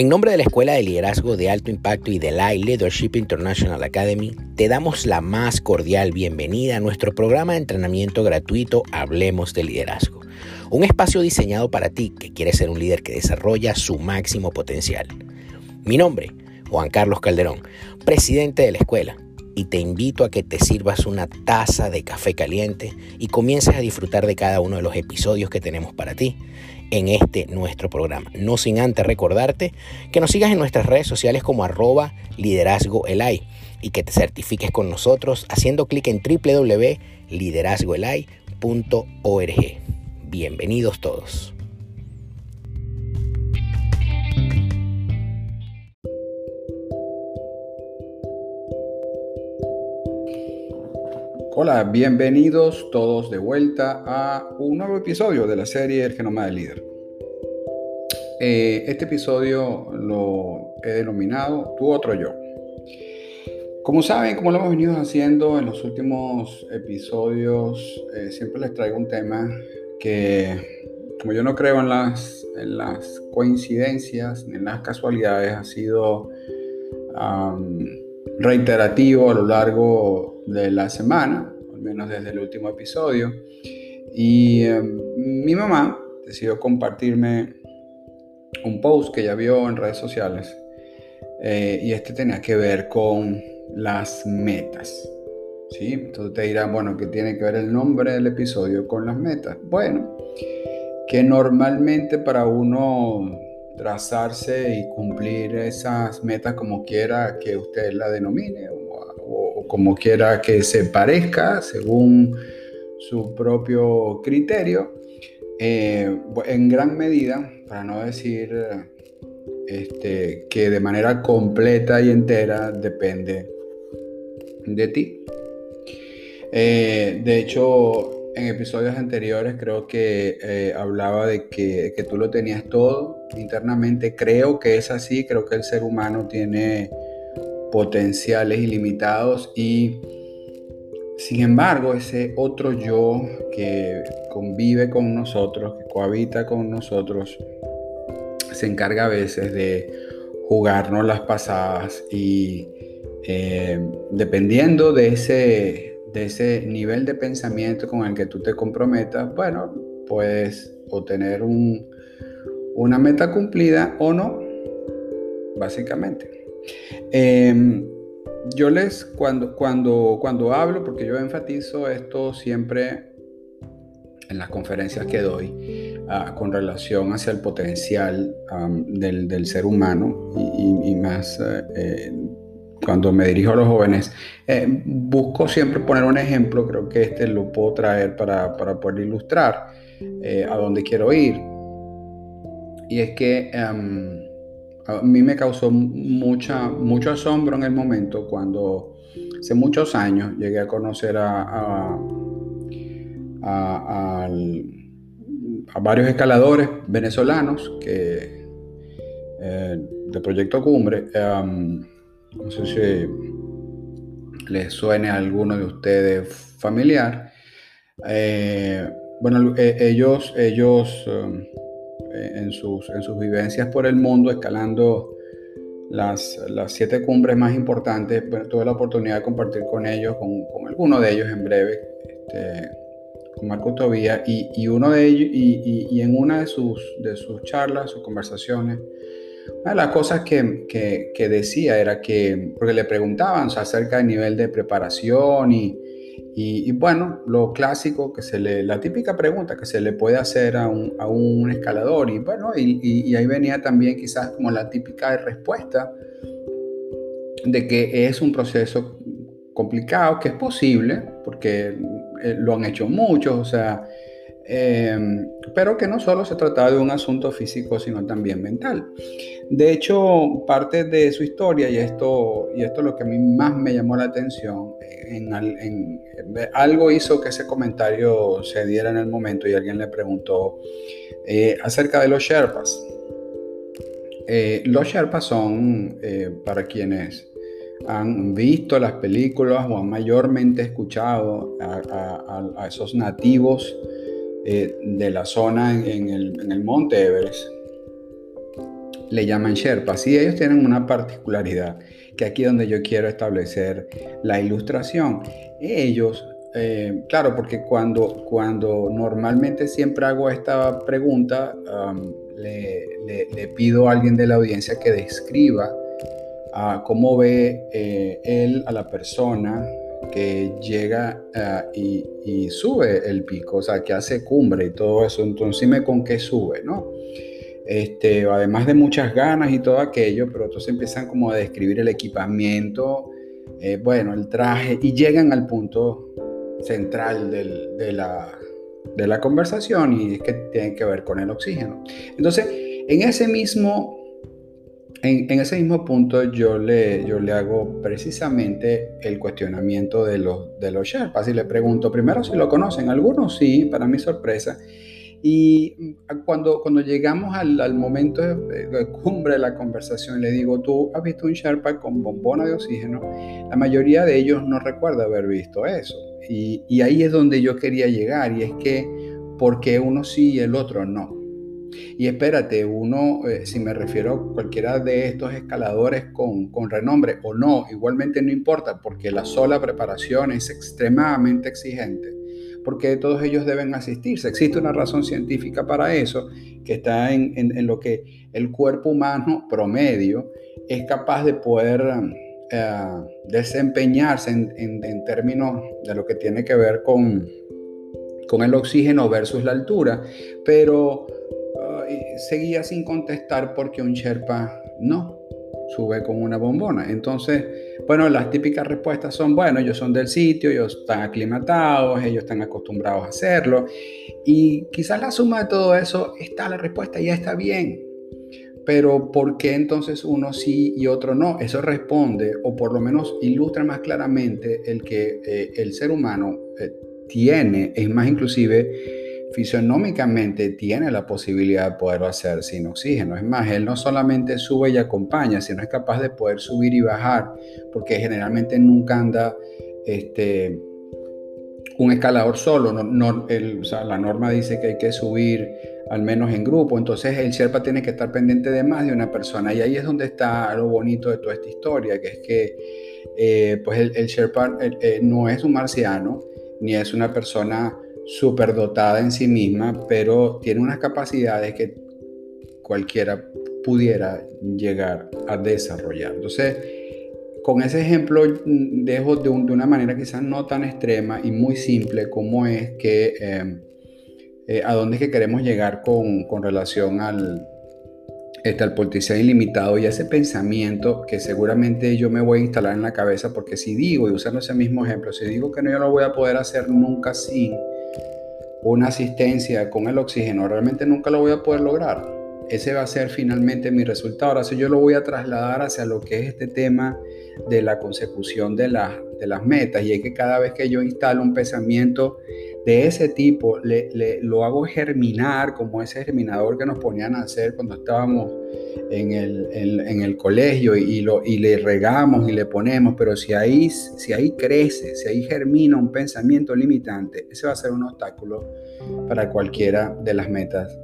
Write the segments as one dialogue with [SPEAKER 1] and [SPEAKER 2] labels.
[SPEAKER 1] En nombre de la Escuela de Liderazgo de Alto Impacto y de la Leadership International Academy, te damos la más cordial bienvenida a nuestro programa de entrenamiento gratuito Hablemos de Liderazgo, un espacio diseñado para ti que quieres ser un líder que desarrolla su máximo potencial. Mi nombre, Juan Carlos Calderón, presidente de la escuela, y te invito a que te sirvas una taza de café caliente y comiences a disfrutar de cada uno de los episodios que tenemos para ti en este nuestro programa. No sin antes recordarte que nos sigas en nuestras redes sociales como arroba liderazgo y que te certifiques con nosotros haciendo clic en www.liderazgoelay.org. Bienvenidos todos.
[SPEAKER 2] Hola, bienvenidos todos de vuelta a un nuevo episodio de la serie El Genoma del Líder. Eh, este episodio lo he denominado Tu otro yo. Como saben, como lo hemos venido haciendo en los últimos episodios, eh, siempre les traigo un tema que, como yo no creo en las, en las coincidencias ni en las casualidades, ha sido reiterativo a lo largo de la semana, al menos desde el último episodio. Y em, mi mamá decidió compartirme un post que ya vio en redes sociales eh, y este tenía que ver con las metas. ¿sí? Entonces te dirán, bueno, ¿qué tiene que ver el nombre del episodio con las metas? Bueno, que normalmente para uno trazarse y cumplir esas metas como quiera que usted la denomine o, como quiera que se parezca según su propio criterio, eh, en gran medida, para no decir este, que de manera completa y entera depende de ti. Eh, de hecho, en episodios anteriores creo que eh, hablaba de que, que, tú lo tenías todo internamente. Creo que es así, creo que el ser humano tiene potenciales ilimitados y sin embargo ese otro yo que convive con nosotros, que cohabita con nosotros, se encarga a veces de jugarnos las pasadas y eh, dependiendo de ese de ese nivel de pensamiento con el que tú te comprometas, bueno, puedes obtener un, una meta cumplida o no, básicamente. Em, yo les, cuando, cuando, cuando hablo, porque yo enfatizo esto siempre en las conferencias que doy ah, con relación hacia el potencial del, del, ser humano y, más eh, cuando me dirijo a los jóvenes, eh, busco siempre poner un ejemplo, creo que este lo puedo traer para, para poder ilustrar eh, a dónde quiero ir. Y es que em, a mí me causó mucha, mucho asombro en el momento cuando hace muchos años llegué a conocer a, a, varios escaladores venezolanos que, eh, de Proyecto Cumbre. Em, no sé si les suene a alguno de ustedes familiar. Eh, bueno, eh, ellos, ellos eh, en, sus, en sus vivencias por el mundo, escalando las, las siete cumbres más importantes, tuve la oportunidad de compartir con ellos, con, con alguno de ellos en breve, este, con Marco Tobía, y, y, uno de ellos, y, y, y en una de sus, de sus charlas, sus conversaciones, una de las cosas que, que, decía era que, porque le preguntaban acerca del nivel de preparación y, y, bueno, lo clásico que se le, la típica pregunta que se le puede hacer a un, a un escalador y bueno, y, ahí venía también quizás como la típica respuesta de que es un proceso complicado, que es posible, porque eh, lo han hecho muchos, o sea, Em, pero que no solo se trataba de un asunto físico, sino también mental. De hecho, parte de su historia, y esto, y esto es lo que a mí más me llamó la atención, en, algo hizo que ese comentario se diera en el momento y alguien le preguntó eh, acerca de los Sherpas. Eh, los Sherpas son, eh, para quienes han visto las películas o han mayormente escuchado a esos nativos eh, de la zona en, el, monte Everest. le llaman Sherpas y ellos tienen una particularidad que aquí es donde yo quiero establecer la ilustración. Ellos, eh, claro, porque cuando, cuando normalmente siempre hago esta pregunta, le, pido a alguien de la audiencia que describa uh, cómo ve eh, él a la persona que llega ah, y, y, sube el pico, o sea, que hace cumbre y todo eso. Entonces, dime con qué sube, ¿no? Este, además de muchas ganas y todo aquello, pero entonces empiezan como a describir el equipamiento, eh, bueno, el traje, y llegan al punto central de, la, de la conversación y es que tiene que ver con el oxígeno. Entonces, en ese mismo en, ese mismo punto yo le, yo le hago precisamente el cuestionamiento de los, de los Sherpas y le pregunto primero si lo conocen, algunos sí, para mi sorpresa, y cuando, cuando llegamos al, al momento de, cumbre de la conversación, le digo, ¿tú has visto un Sherpa con bombona de oxígeno? La mayoría de ellos no recuerda haber visto eso. Y, y ahí es donde yo quería llegar, y es que, ¿por qué uno sí y el otro no? Y espérate, uno, eh, si me refiero a cualquiera de estos escaladores con, renombre o no, igualmente no importa, porque la sola preparación es extremadamente exigente porque todos ellos deben asistirse. Existe una razón científica para eso, que está en, lo que el cuerpo humano promedio es capaz de poder eh, desempeñarse en, en, términos de lo que tiene que ver con, con el oxígeno versus la altura, pero seguía sin contestar porque un Sherpa no sube con una bombona. Entonces, bueno, las típicas respuestas son, bueno, ellos son del sitio, ellos están aclimatados, ellos están acostumbrados a hacerlo. Y quizás la suma de todo eso está la respuesta, ya está bien. Pero ¿por qué entonces uno sí y otro no? Eso responde, o por lo menos ilustra más claramente el que eh, el ser humano eh, tiene, es más inclusive, fisionómicamente tiene la posibilidad de poderlo hacer sin oxígeno. Es más, él no solamente sube y acompaña, sino es capaz de poder subir y bajar, porque generalmente nunca anda este, un escalador solo. No, la norma dice que hay que subir al menos en grupo, entonces el Sherpa tiene que estar pendiente de más de una persona. Y ahí es donde está lo bonito de toda esta historia, que es que eh, pues el, Sherpa eh, no es un marciano, ni es una persona dotada en sí misma, pero tiene unas capacidades que cualquiera pudiera llegar a desarrollar. Entonces, con ese ejemplo mm, dejo de, una manera quizás no tan extrema y muy simple como es que em, eh, a dónde es que queremos llegar con, con relación al, este, al potencial ilimitado y ese pensamiento que seguramente yo me voy a instalar en la cabeza porque si digo, y usando ese mismo ejemplo, si digo que no yo lo voy a poder hacer nunca sin una asistencia con el oxígeno, realmente nunca lo voy a poder lograr. Ese va a ser finalmente mi resultado. Ahora, si yo lo voy a trasladar hacia lo que es este tema de la consecución de, de las metas, y es que cada vez que yo instalo un pensamiento de ese tipo, le, lo hago germinar como ese germinador que nos ponían a hacer cuando estábamos en el, en, el colegio y, lo, y le regamos y le ponemos, pero si ahí, si ahí crece, si ahí germina un pensamiento limitante, ese va a ser un obstáculo para cualquiera de las metas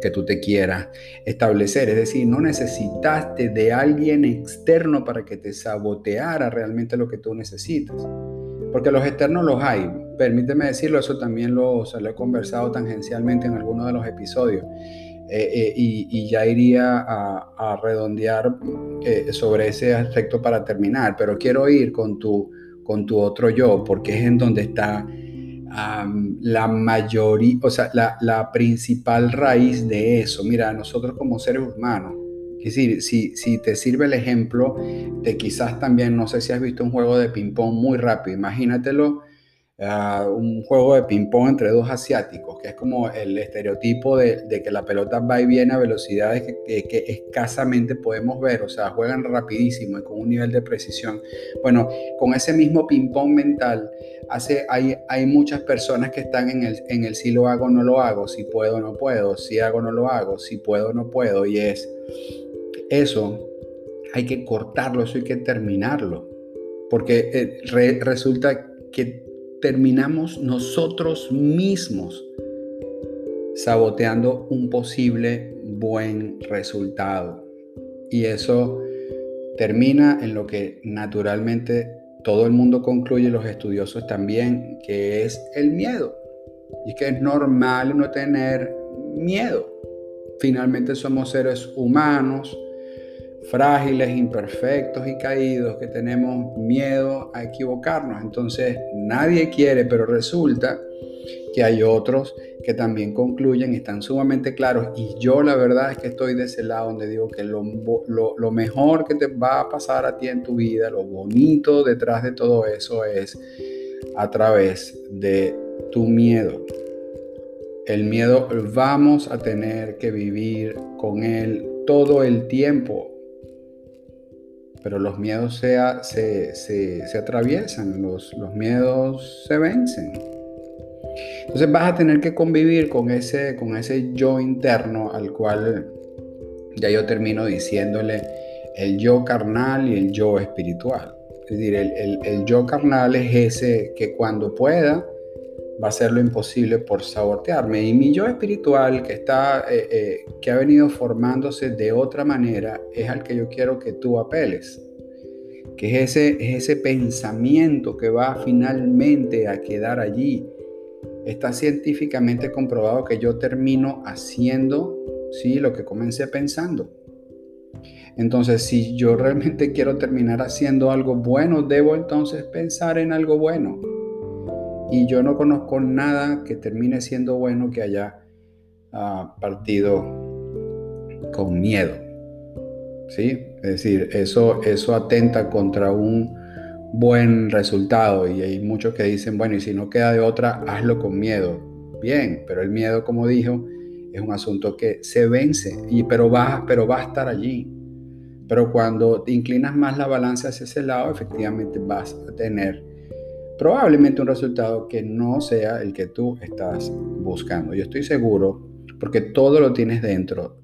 [SPEAKER 2] que tú te quieras establecer. Es decir, no necesitaste de alguien externo para que te saboteara realmente lo que tú necesitas. Porque los externos los hay. Permíteme decirlo, eso también lo, lo he conversado tangencialmente en algunos de los episodios. Eh, eh, y, ya iría a, redondear eh, sobre ese aspecto para terminar, pero quiero ir con tu, con tu otro yo, porque es en donde está la mayoría, o sea, la, principal raíz de eso. Mira, nosotros como seres humanos, es decir, si, si te sirve el ejemplo de quizás también, no sé si has visto un juego de ping-pong muy rápido, imagínatelo un juego de ping-pong entre dos asiáticos, que es como el estereotipo de, que la pelota va y viene a velocidades que, escasamente podemos ver, o sea, juegan rapidísimo y con un nivel de precisión. Bueno, con ese mismo ping-pong mental, hace, hay, hay muchas personas que están en el, en el si lo hago no lo hago, si puedo o no puedo, si hago no lo hago, si puedo o no puedo, y es eso, hay que cortarlo, eso hay que terminarlo, porque eh, resulta que terminamos nosotros mismos saboteando un posible buen resultado. Y eso termina en lo que naturalmente todo el mundo concluye, los estudiosos también, que es el miedo. Y que es normal no tener miedo. Finalmente somos seres humanos, frágiles, imperfectos y caídos, que tenemos miedo a equivocarnos. Entonces nadie quiere, pero resulta que hay otros que también concluyen, están sumamente claros. Y yo la verdad es que estoy de ese lado donde digo que lo, lo, mejor que te va a pasar a ti en tu vida, lo bonito detrás de todo eso es a través de tu miedo. El miedo vamos a tener que vivir con él todo el tiempo. Pero los miedos se, se, se, atraviesan, los, los miedos se vencen. Entonces vas a tener que convivir con ese, con ese yo interno al cual ya yo termino diciéndole el yo carnal y el yo espiritual. Es decir, el, yo carnal es ese que cuando pueda va a hacer lo imposible por sabotearme. Y mi yo espiritual que, está, eh, eh, que ha venido formándose de otra manera es al que yo quiero que tú apeles. Que es ese, es ese pensamiento que va finalmente a quedar allí Está científicamente comprobado que yo termino haciendo ¿sí? lo que comencé pensando. Entonces, si yo realmente quiero terminar haciendo algo bueno, debo entonces pensar en algo bueno. Y yo no conozco nada que termine siendo bueno que haya ah, partido con miedo. ¿Sí? Es decir, eso, eso atenta contra un buen resultado y hay muchos que dicen, bueno, y si no queda de otra, hazlo con miedo. Bien, pero el miedo, como dijo, es un asunto que se vence, y, pero, va, pero va a estar allí. Pero cuando te inclinas más la balanza hacia ese lado, efectivamente vas a tener probablemente un resultado que no sea el que tú estás buscando. Yo estoy seguro, porque todo lo tienes dentro,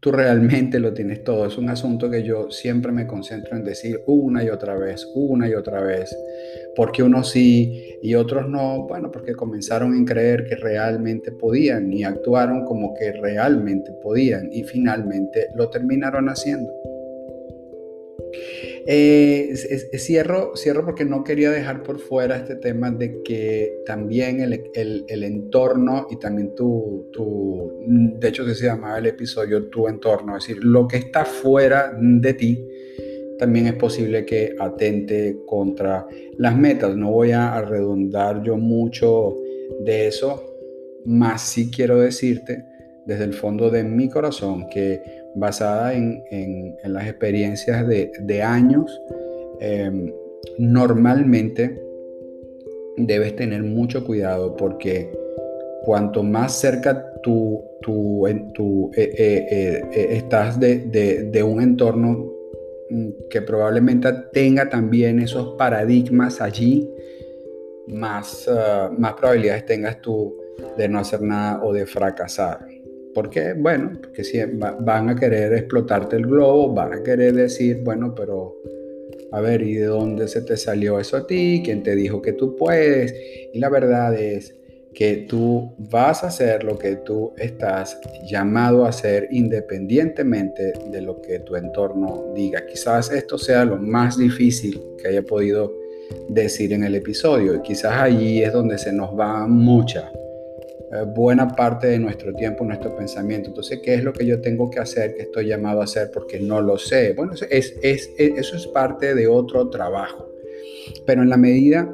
[SPEAKER 2] tú realmente lo tienes todo. Es un asunto que yo siempre me concentro en decir una y otra vez, una y otra vez. Porque unos sí y otros no, bueno, porque comenzaron a creer que realmente podían y actuaron como que realmente podían y finalmente lo terminaron haciendo. Eh, cierro, cierro porque no quería dejar por fuera este tema de que también el, entorno y también tu, tu, de hecho se llama el episodio tu entorno, es decir, lo que está fuera de ti, también es posible que atente contra las metas. No voy a redundar yo mucho de eso, más sí quiero decirte desde el fondo de mi corazón que basada en, las experiencias de, años, em, normalmente debes tener mucho cuidado porque cuanto más cerca tú, eh, eh, eh, estás de, un entorno mm, que probablemente tenga también esos paradigmas allí, ah, más probabilidades tengas tú de no hacer nada o de fracasar. ¿Por qué? Bueno, porque si van a querer explotarte el globo, van a querer decir, bueno, pero a ver, ¿y de dónde se te salió eso a ti? ¿Quién te dijo que tú puedes? Y la verdad es que tú vas a hacer lo que tú estás llamado a hacer independientemente de lo que tu entorno diga. Quizás esto sea lo más difícil que haya podido decir en el episodio y quizás allí es donde se nos va mucha eh, buena parte de nuestro tiempo, nuestro pensamiento. Entonces, ¿qué es lo que yo tengo que hacer, que estoy llamado a hacer porque no lo sé? Bueno, es, es, eso es parte de otro trabajo. Pero en la medida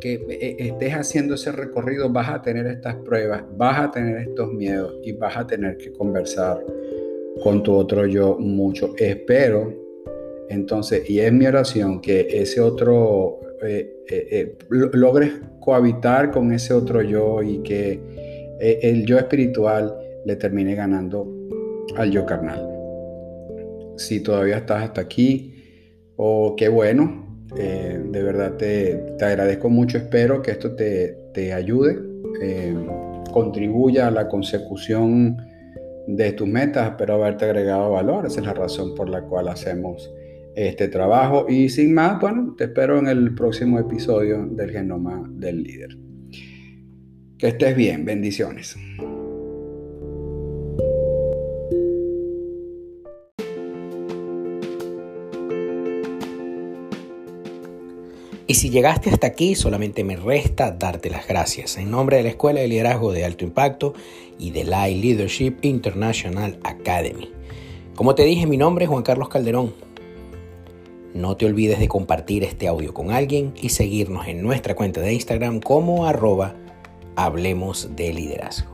[SPEAKER 2] que eh, estés haciendo ese recorrido, vas a tener estas pruebas, vas a tener estos miedos y vas a tener que conversar con tu otro yo mucho. Espero, entonces, y es mi oración, que ese otro eh, eh, eh, logres cohabitar con ese otro yo y que el yo espiritual le termine ganando al yo carnal. Si todavía estás hasta aquí, o oh, qué bueno, de verdad te, te, agradezco mucho, espero que esto te, te ayude, contribuya a la consecución de tus metas, espero haberte agregado valor, esa es la razón por la cual hacemos este trabajo. Y sin más, bueno, te espero en el próximo episodio del Genoma del Líder. Que estés bien, bendiciones.
[SPEAKER 1] Y si llegaste hasta aquí, solamente me resta darte las gracias. En nombre de la Escuela de Liderazgo de Alto Impacto y de la Leadership International Academy. Como te dije, mi nombre es Juan Carlos Calderón. No te olvides de compartir este audio con alguien y seguirnos en nuestra cuenta de Instagram como arroba Hablemos de Liderazgo.